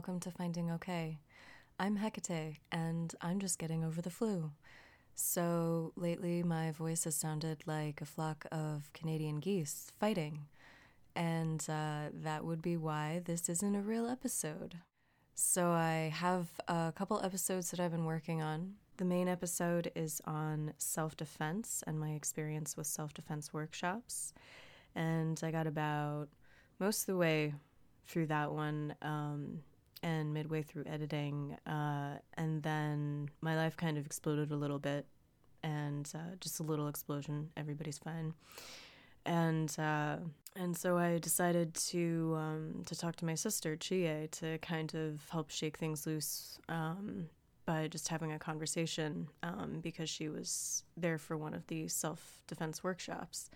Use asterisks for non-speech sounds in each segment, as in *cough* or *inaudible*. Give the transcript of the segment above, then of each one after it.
welcome to Finding Okay. I'm Hecate, and I'm just getting over the flu. So lately, my voice has sounded like a flock of Canadian geese fighting, and uh, that would be why this isn't a real episode. So, I have a couple episodes that I've been working on. The main episode is on self defense and my experience with self defense workshops. And I got about most of the way through that one um, and midway through editing. Uh, and then my life kind of exploded a little bit and uh, just a little explosion. Everybody's fine. And uh, and so I decided to um, to talk to my sister Chie to kind of help shake things loose um, by just having a conversation um, because she was there for one of the self defense workshops,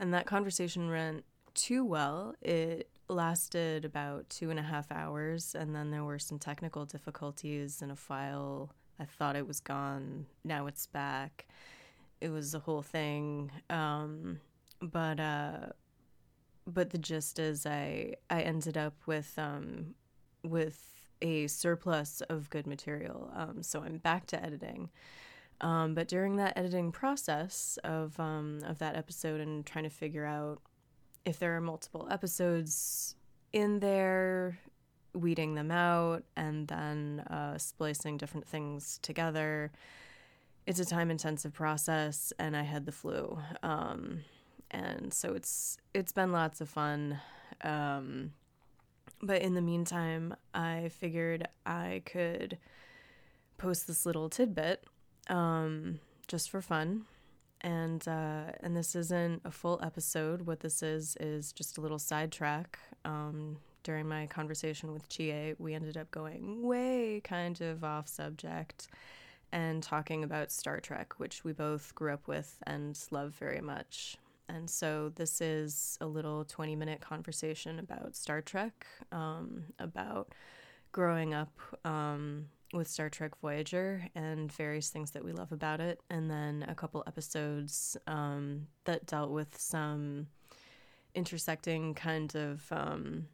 and that conversation went too well. It lasted about two and a half hours, and then there were some technical difficulties in a file. I thought it was gone. Now it's back. It was a whole thing. Um, but uh, but the gist is, I I ended up with um, with a surplus of good material. Um, so I'm back to editing. Um, but during that editing process of um, of that episode and trying to figure out if there are multiple episodes in there, weeding them out and then uh, splicing different things together. It's a time intensive process, and I had the flu. Um, and so it's it's been lots of fun. Um, but in the meantime, I figured I could post this little tidbit um, just for fun and uh, and this isn't a full episode. What this is is just a little sidetrack. Um, during my conversation with Chie, we ended up going way kind of off subject and talking about Star Trek, which we both grew up with and love very much. And so this is a little 20 minute conversation about Star Trek, um, about growing up um, with Star Trek Voyager and various things that we love about it, and then a couple episodes um, that dealt with some intersecting kind of um,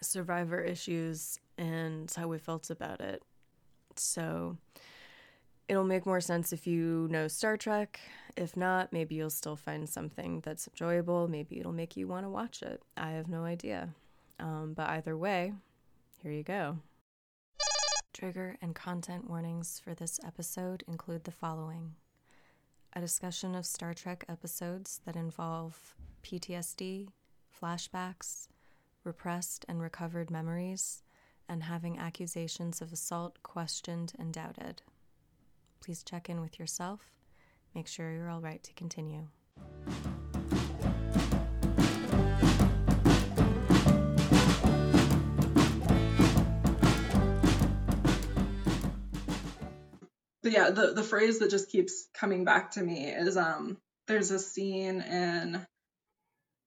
survivor issues and how we felt about it. So it'll make more sense if you know Star Trek. If not, maybe you'll still find something that's enjoyable. Maybe it'll make you want to watch it. I have no idea. Um, but either way, here you go. Trigger and content warnings for this episode include the following a discussion of Star Trek episodes that involve PTSD, flashbacks, repressed and recovered memories, and having accusations of assault questioned and doubted. Please check in with yourself. Make sure you're all right to continue. But yeah, the the phrase that just keeps coming back to me is um there's a scene in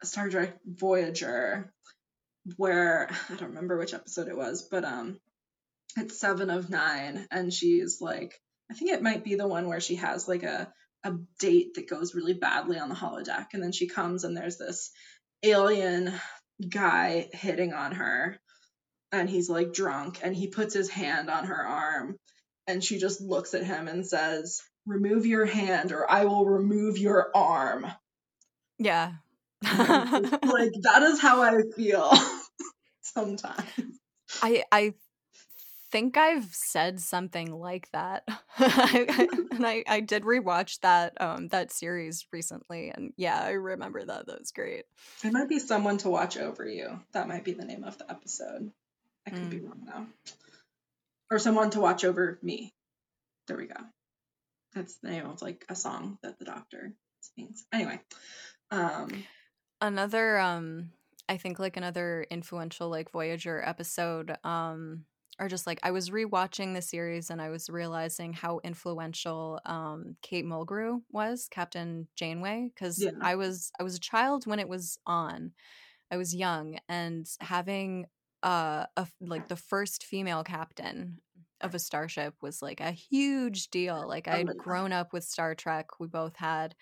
Star Trek Voyager where I don't remember which episode it was, but um it's seven of nine and she's like I think it might be the one where she has like a a date that goes really badly on the holodeck and then she comes and there's this alien guy hitting on her and he's like drunk and he puts his hand on her arm and she just looks at him and says, "Remove your hand, or I will remove your arm." Yeah, *laughs* like that is how I feel *laughs* sometimes. I I think I've said something like that, *laughs* and I I did rewatch that um that series recently, and yeah, I remember that. That was great. It might be someone to watch over you. That might be the name of the episode. I could mm. be wrong though or someone to watch over me. There we go. That's the name of like a song that the doctor sings. Anyway, um another um I think like another influential like Voyager episode um or just like I was rewatching the series and I was realizing how influential um Kate Mulgrew was, Captain Janeway, cuz yeah. I was I was a child when it was on. I was young and having uh a, like the first female captain of a starship was like a huge deal like i'd grown up with star trek we both had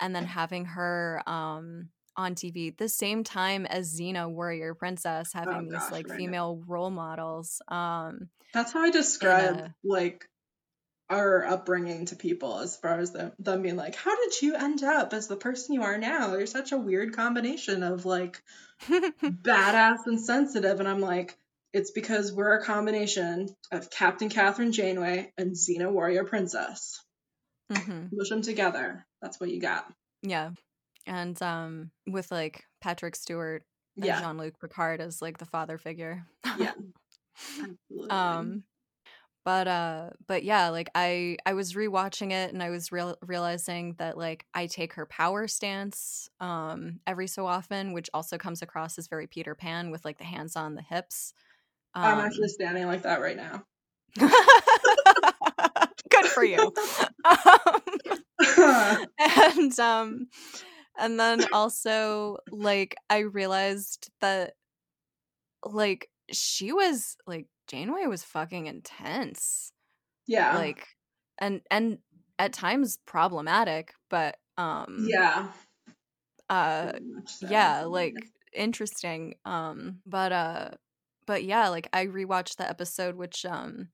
and then *laughs* having her um on TV the same time as Xena Warrior Princess having Oh, these gosh, like right. female role models. Um That's how I describe a- like our upbringing to people as far as them, them being like, How did you end up as the person you are now? You're such a weird combination of like *laughs* badass and sensitive. And I'm like, it's because we're a combination of Captain Kathryn Janeway and Xena Warrior Princess. Mm-hmm. Mush them together. That's what you got. Yeah. And um with like Patrick Stewart and Yeah. Jean-Luc Picard as like the father figure. Yeah. *laughs* Absolutely. um but uh but yeah like i i was rewatching it and i was real- realizing that like i take her power stance um every so often which also comes across as very peter pan with like the hands on the hips I'm Um, actually standing like that right now. *laughs* good for you um, *laughs* and um and then also like i realized that like she was like janeway was fucking intense yeah. like and and at times problematic but um yeah. uh so. yeah like interesting um but uh but yeah like i rewatched the episode which um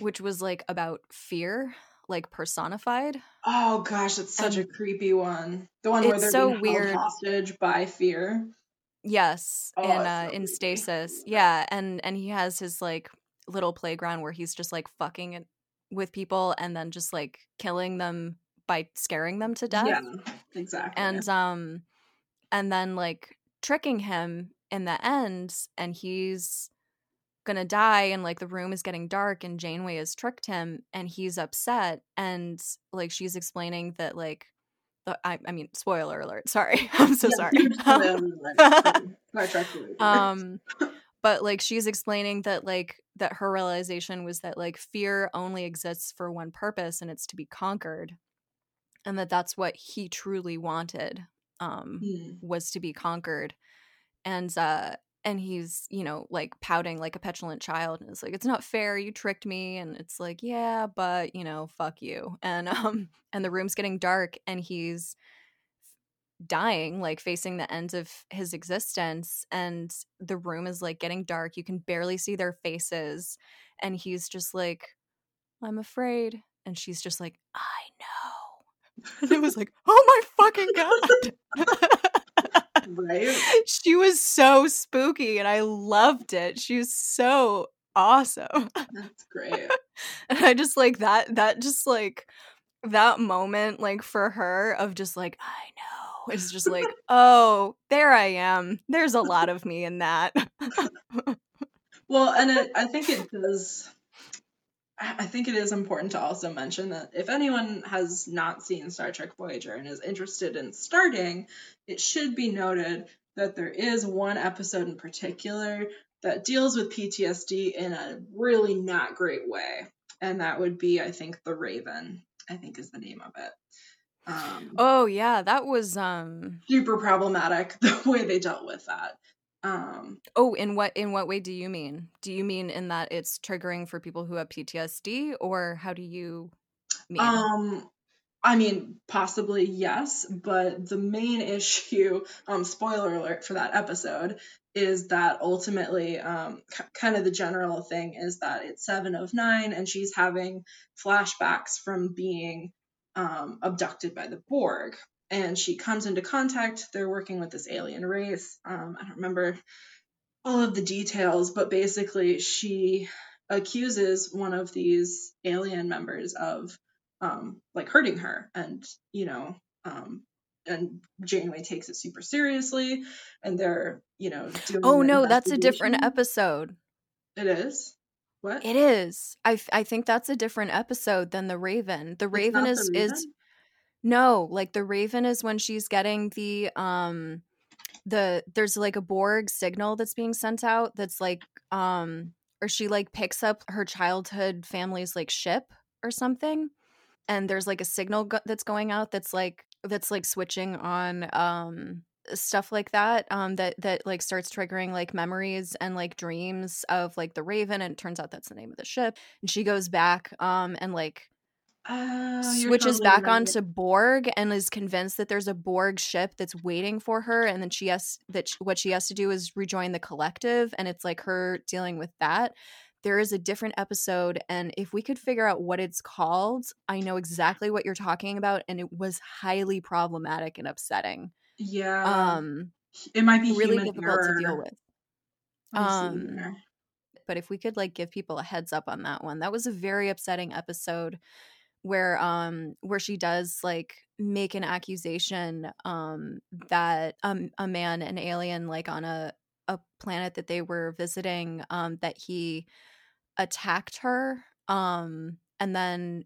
which was like about fear like personified Oh gosh, it's such a creepy one. The one where they're so being weird. held hostage by fear. Yes Oh, in uh so in stasis. *laughs* Yeah and and he has his like little playground where he's just like fucking with people and then just like killing them by scaring them to death. Yeah, exactly. and um and then like tricking him in the end and he's gonna die and like the room is getting dark and janeway has tricked him and he's upset and like she's explaining that like the, I, I mean spoiler alert sorry *laughs* i'm so Yeah, sorry huge spoiler alert from Star Trek related. um but like she's explaining that like that her realization was that like fear only exists for one purpose and it's to be conquered and that that's what he truly wanted um Hmm. was to be conquered and uh and he's you know like pouting like a petulant child and it's like it's not fair you tricked me and it's like yeah but you know fuck you and *laughs* um and the room's getting dark and he's dying like facing the end of his existence and the room is like getting dark you can barely see their faces and he's just like i'm afraid and she's just like i know. *laughs* And it was like oh my fucking *laughs* god right? she was so spooky and I loved it. She was so awesome. *laughs* That's great. And I just like that that just like that moment like for her of just like I know. It's just like, *laughs* "Oh, there I am. There's a lot of me in that." *laughs* Well, and it, I think it does. I think it is important to also mention that if anyone has not seen Star Trek Voyager and is interested in starting, it should be noted that there is one episode in particular that deals with PTSD in a really not great way. And that would be, I think, The Raven, I think is the name of it. Um, oh, yeah, that was um super problematic *laughs* the way they dealt with that. Um, Oh, in what in what way do you mean? Do you mean in that it's triggering for people who have PTSD or how do you mean? Um, I mean, possibly yes, but the main *laughs* issue, um, spoiler alert for that episode, is that ultimately, um, k- kind of the general thing is that it's seven of nine, and she's having flashbacks from being um, abducted by the Borg, and she comes into contact. They're working with this alien race. Um, I don't remember all of the details, but basically, she accuses one of these alien members of um, like hurting her, and you know, um, and Janeway takes it super seriously, and they're you know doing. oh no, that's a different episode. It is what It is. I I think that's a different episode than the Raven. The Raven is the is Raven? No, like the Raven is when she's getting the um the there's like a Borg signal that's being sent out that's like um or she like picks up her childhood family's like ship or something and there's like a signal go- that's going out that's like that's like switching on um stuff like that um that that like starts triggering like memories and like dreams of like the raven and it turns out that's the name of the ship and she goes back um and like Oh, switches totally back right. onto Borg and is convinced that there's a Borg ship that's waiting for her, and then she has that sh- what she has to do is rejoin the collective, and it's like her dealing with that. There is a different episode, and if we could figure out what it's called, I know exactly what you're talking about, and it was highly problematic and upsetting. Yeah. Um, it might be really difficult to deal with. Let me see Um, but if we could like give people a heads up on that one that was a very upsetting episode where um where she does like make an accusation um that um a man an alien like on a a planet that they were visiting um that he attacked her um and then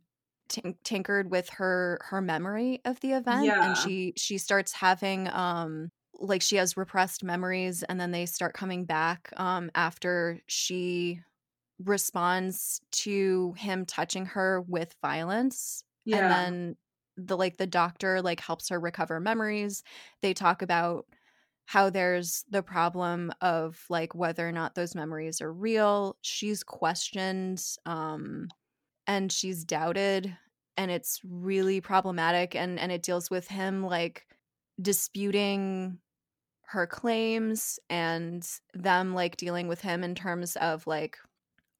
tin- tinkered with her her memory of the event Yeah. and she she starts having um like she has repressed memories and then they start coming back um after she responds to him touching her with violence Yeah. and then the like the doctor like helps her recover memories they talk about how there's the problem of like whether or not those memories are real she's questioned um and she's doubted and it's really problematic and and it deals with him like disputing her claims and them like dealing with him in terms of like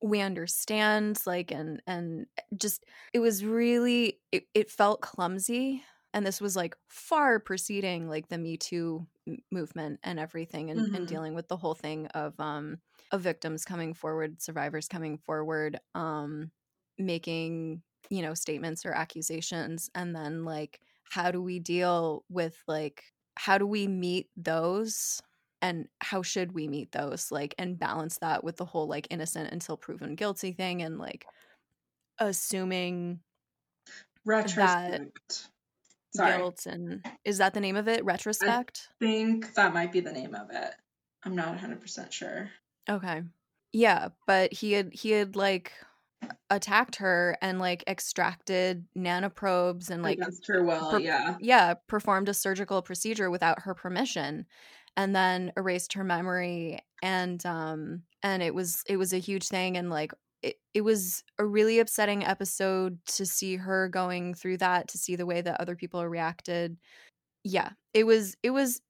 we understand like and and just it was really it, it felt clumsy and this was like far preceding like the me too movement and everything and, and Mhm. dealing with the whole thing of um of victims coming forward survivors coming forward um making you know statements or accusations and then like how do we deal with like how do we meet those and how should we meet those like and balance that with the whole like innocent until proven guilty thing and like assuming Retrospect. Sorry. guilt and is that the name of it retrospect i think that might be the name of it. I'm not 100% sure. okay yeah but he had he had like attacked her and like extracted nanoprobes and like Against her will, per- yeah. yeah performed a surgical procedure without her permission and then erased her memory and um and it was it was a huge thing and like it, it was a really upsetting episode to see her going through that to see the way that other people reacted yeah it was it was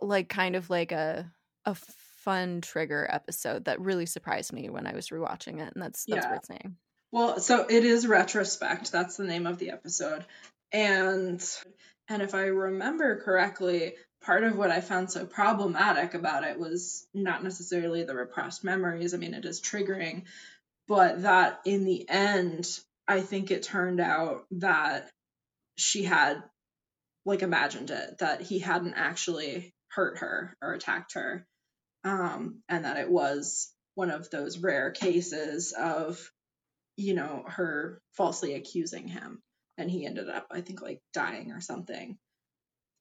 like kind of like a a fun trigger episode that really surprised me when i was rewatching it and that's that's Yeah. worth saying Well, so it is retrospect. That's the name of the episode. And and if I remember correctly, part of what I found so problematic about it was not necessarily the repressed memories. I mean, it is triggering, but that in the end, I think it turned out that she had like imagined it, that he hadn't actually hurt her or attacked her. Um, and that it was one of those rare cases of you know, her falsely accusing him. And he ended up, I think, like dying or something.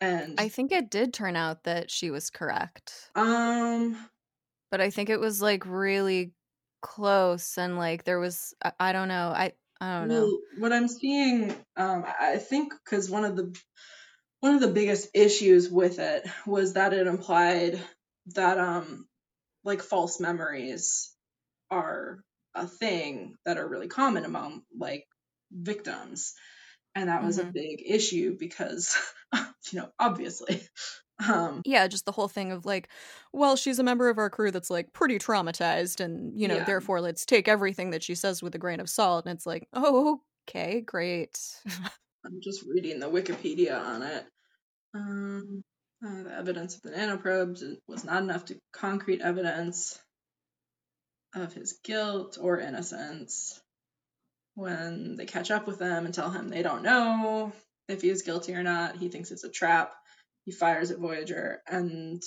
And i think it did turn out that she was correct. Um. But I think it was like really close and like there was I, I don't know I I don't know. What I'm seeing, um, I think because one of the one of the biggest issues with it was that it implied that um like false memories are a thing that are really common among like victims and that was a Mhm. big issue because *laughs* you know obviously *laughs* um yeah just the whole thing of like well she's a member of our crew that's like pretty traumatized and you know Yeah. therefore let's take everything that she says with a grain of salt and it's like oh okay great *laughs* I'm just reading the Wikipedia on it. Um, uh, the evidence of the nanoprobes was not enough to concrete evidence of his guilt or innocence. When they catch up with him and tell him they don't know if he is guilty or not, he thinks it's a trap. He fires at Voyager, and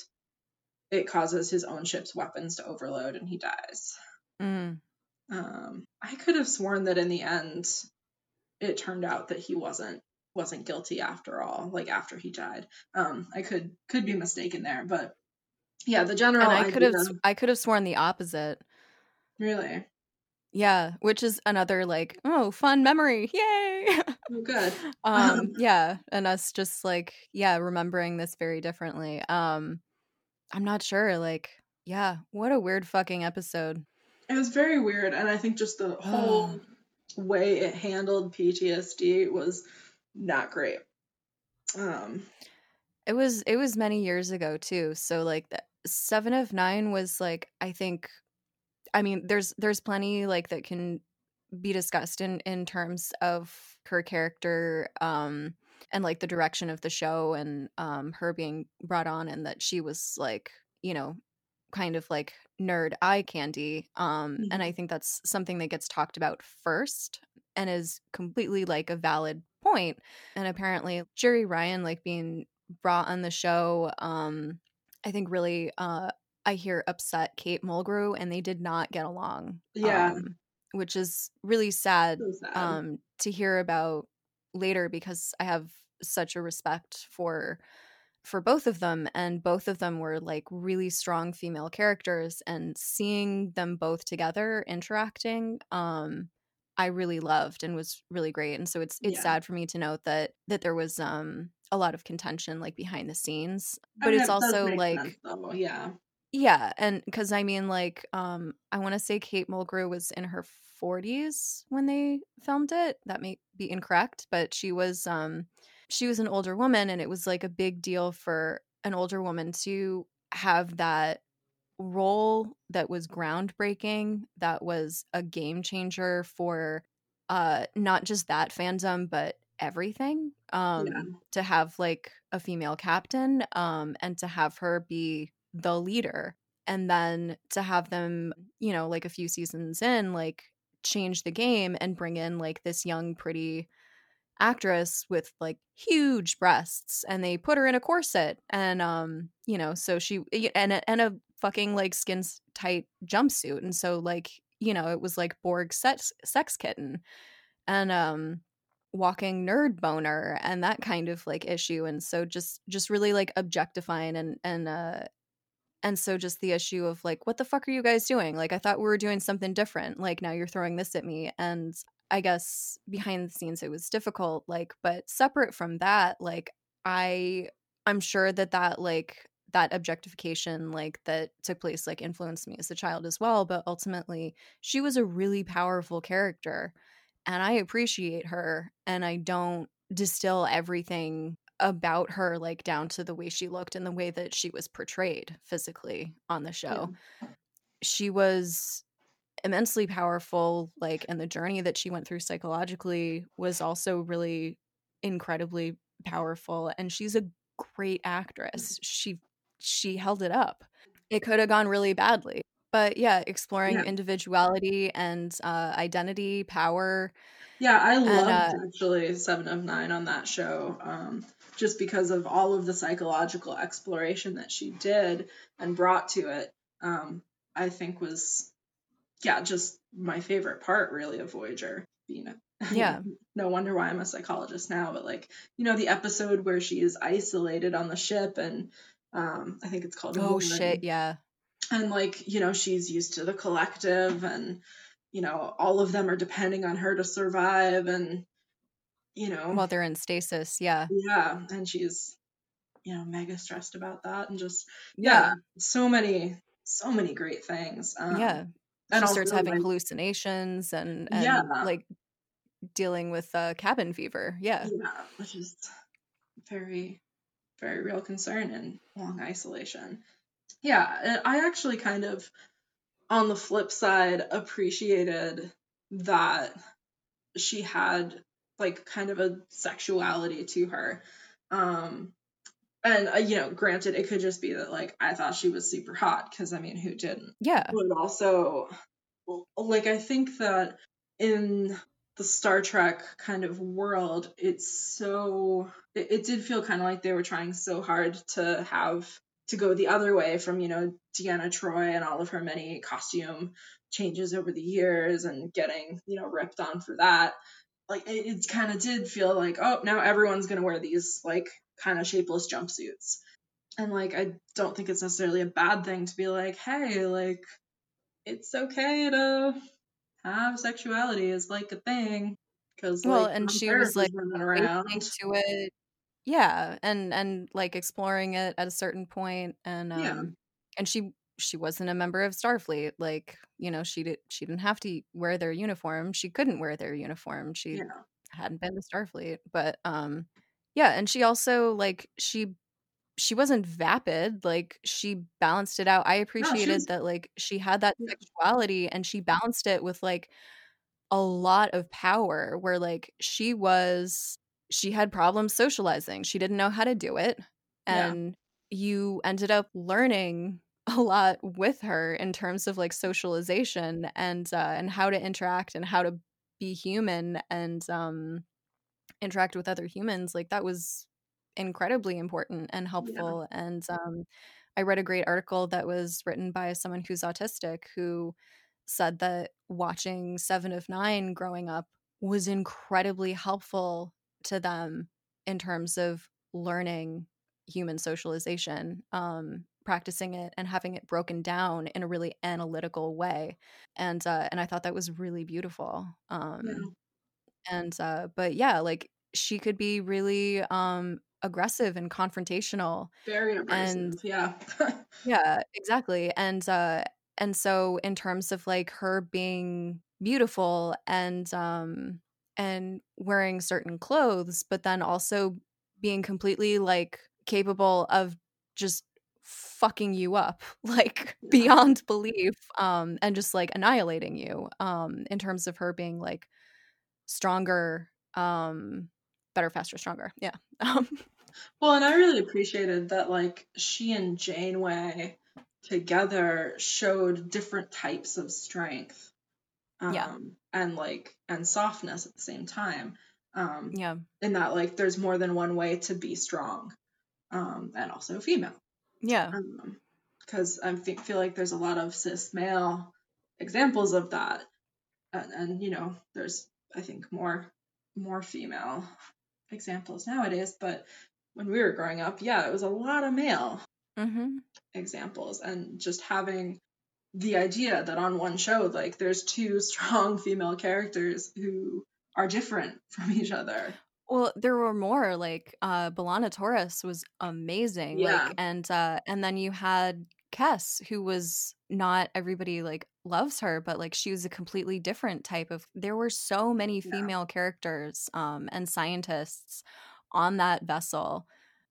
it causes his own ship's weapons to overload, and he dies. Mm. Um, I could have sworn that in the end, it turned out that he wasn't wasn't guilty after all. Like after he died, um, I could could be mistaken there, but yeah, the general. and I could have I could have sworn the opposite really yeah which is another like oh fun memory yay *laughs* oh, good. um *laughs* yeah and us just like yeah remembering this very differently um i'm not sure like yeah what a weird fucking episode It was very weird, and I think just the whole way it handled PTSD was not great. Um, it was it was many years ago too. So like the, Seven of Nine was like I think, I mean there's there's plenty like that can be discussed in in terms of her character um and like the direction of the show and um her being brought on and that she was like you know kind of like nerd eye candy um Mhm. and i think that's something that gets talked about first and is completely like a valid point and apparently Jeri Ryan like being brought on the show um i think really uh i hear upset kate mulgrew and they did not get along Yeah. um, which is really sad so sad. um to hear about later because I have such a respect for for both of them and both of them were like really strong female characters and seeing them both together interacting um I really loved and was really great and so it's it's Yeah. sad for me to note that that there was um a lot of contention like behind the scenes I but mean, it's also like sense, yeah. Yeah, and because I mean, like, um, I want to say Kate Mulgrew was in her 40s when they filmed it. That may be incorrect, but she was, um, she was an older woman, and it was like a big deal for an older woman to have that role that was groundbreaking, that was a game changer for, uh, not just that fandom, but everything. Um, Yeah. to have like a female captain, um, and to have her be the leader and then to have them you know like a few seasons in like change the game and bring in like this young pretty actress with like huge breasts and they put her in a corset and um you know so she and a, and a fucking like skin tight jumpsuit and so like you know it was like Borg sex sex kitten and um walking nerd boner and that kind of like issue and so just just really like objectifying and and uh and so just the issue of like what the fuck are you guys doing? Like i thought we were doing something different. Like now you're throwing this at me. And i guess behind the scenes it was difficult like but separate from that like i i'm sure that that like that objectification like that took place like influenced me as a child as well but ultimately she was a really powerful character and i appreciate her and i don't distill everything about her like down to the way she looked and the way that she was portrayed physically on the show. She was immensely powerful like and the journey that she went through psychologically was also really incredibly powerful and she's a great actress. She she held it up. It could have gone really badly. But yeah, exploring Yeah. individuality and uh identity, power, Yeah, I And, loved uh, actually Seven of Nine on that show, um, just because of all of the psychological exploration that she did and brought to it. Um, I think was, yeah, just my favorite part really of Voyager. Being a, Yeah. no wonder why I'm a psychologist now, but like you know the episode where she is isolated on the ship and um, I think it's called. oh Woman shit, yeah. and like you know she's used to the collective and you know all of them are depending on her to survive and you know While they're in stasis, yeah. yeah and she's you know mega stressed about that and just yeah, so many so many great things um, yeah. and she starts also, having like- hallucinations and, and Yeah. like dealing with uh, cabin fever. Yeah. yeah which is very very real concern in long isolation yeah i actually kind of on the flip side appreciated that she had like kind of a sexuality to her. Um and uh, you know granted it could just be that like i thought she was super hot because i mean who didn't? Yeah. but also like i think that in the star trek kind of world it's so it, it did feel kind of like they were trying so hard to have to go the other way from you know Deanna Troi and all of her many costume changes over the years and getting you know ripped on for that like it, it kind of did feel like oh now everyone's gonna wear these like kind of shapeless jumpsuits and like i don't think it's necessarily a bad thing to be like hey like it's okay to have sexuality is like a thing because Well, like, and she was, like, around to it. Yeah. And and like exploring it at a certain point and um Yeah. and she she wasn't a member of Starfleet. Like, you know, she did she didn't have to wear their uniform. She couldn't wear their uniform. She Yeah. hadn't been to Starfleet. But um yeah, and she also like she she wasn't vapid. Like she balanced it out. I appreciated was- that like she had that sexuality and she balanced it with like a lot of power where like she was she had problems socializing. She didn't know how to do it. Yeah. And you ended up learning a lot with her in terms of like socialization and uh and how to interact and how to be human and um interact with other humans like that was incredibly important and helpful and um I read a great article that was written by someone who's autistic who said that watching 7 of 9 growing up was incredibly helpful to them in terms of learning human socialization um practicing it and having it broken down in a really analytical way and uh and I thought that was really beautiful um Yeah. and uh but yeah like she could be really um aggressive and confrontational Very abrasive. yeah. *laughs* yeah exactly and uh and so in terms of like her being beautiful and um and wearing certain clothes but then also being completely like capable of just fucking you up *laughs* like Yeah. beyond belief um and just like annihilating you um in terms of her being like stronger um better faster stronger yeah *laughs* um Well, and I really appreciated that, like, she and Janeway together showed different types of strength. Um, Yeah. And, like, and softness at the same time. Um, yeah in that, like, there's more than one way to be strong. Um, and also female. Yeah Because I feel like there's a lot of cis male examples of that. And, and, you know, there's, I think, more more female examples nowadays. But when we were growing up, yeah, it was a lot of male mm-hmm examples and just having the idea that on one show like there's two *laughs* strong female characters who are different from each other Well, there were more like uh B'Elanna Torres was amazing. Yeah. Like and uh and then you had Kes who was not everybody like loves her, but like she was a completely different type of there were so many Yeah. female characters um and scientists on that vessel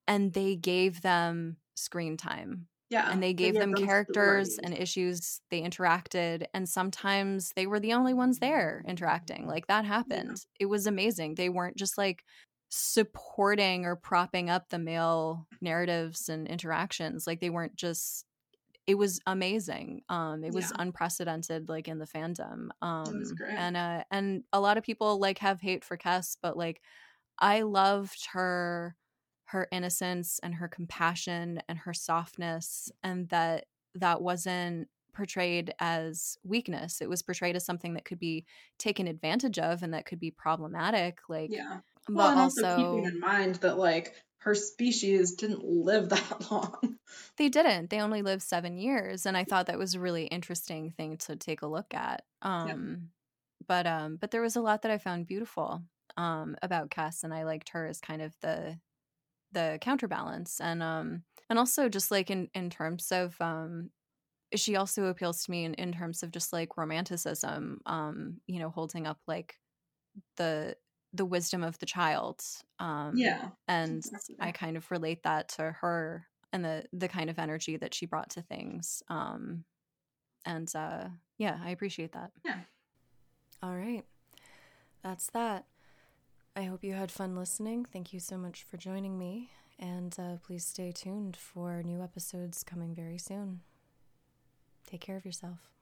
and they gave them screen time yeah and they gave them characters and issues they interacted and sometimes they were the only ones there interacting like that happened. It was amazing. They weren't just like supporting or propping up the male narratives and interactions like they weren't just it was amazing um it was Yeah. unprecedented like in the fandom um and uh and a lot of people like have hate for Kes but like I loved her her innocence and her compassion and her softness and that that wasn't portrayed as weakness. It was portrayed as something that could be taken advantage of and that could be problematic like yeah. But and also, also keeping in mind that like her species didn't live *laughs* that long. They didn't. They only lived 7 years and I thought that was a really interesting thing to take a look at. Um but um but there was a lot that I found beautiful um about Kes and I liked her as kind of the the counterbalance and um and also just like in in terms of um she also appeals to me in, in terms of just like romanticism um you know holding up like the the wisdom of the child um yeah and exactly. i kind of relate that to her and the the kind of energy that she brought to things um and uh yeah i appreciate that Yeah. All right. That's that. I hope you had fun listening. Thank you so much for joining me. And uh, please stay tuned for new episodes coming very soon. Take care of yourself.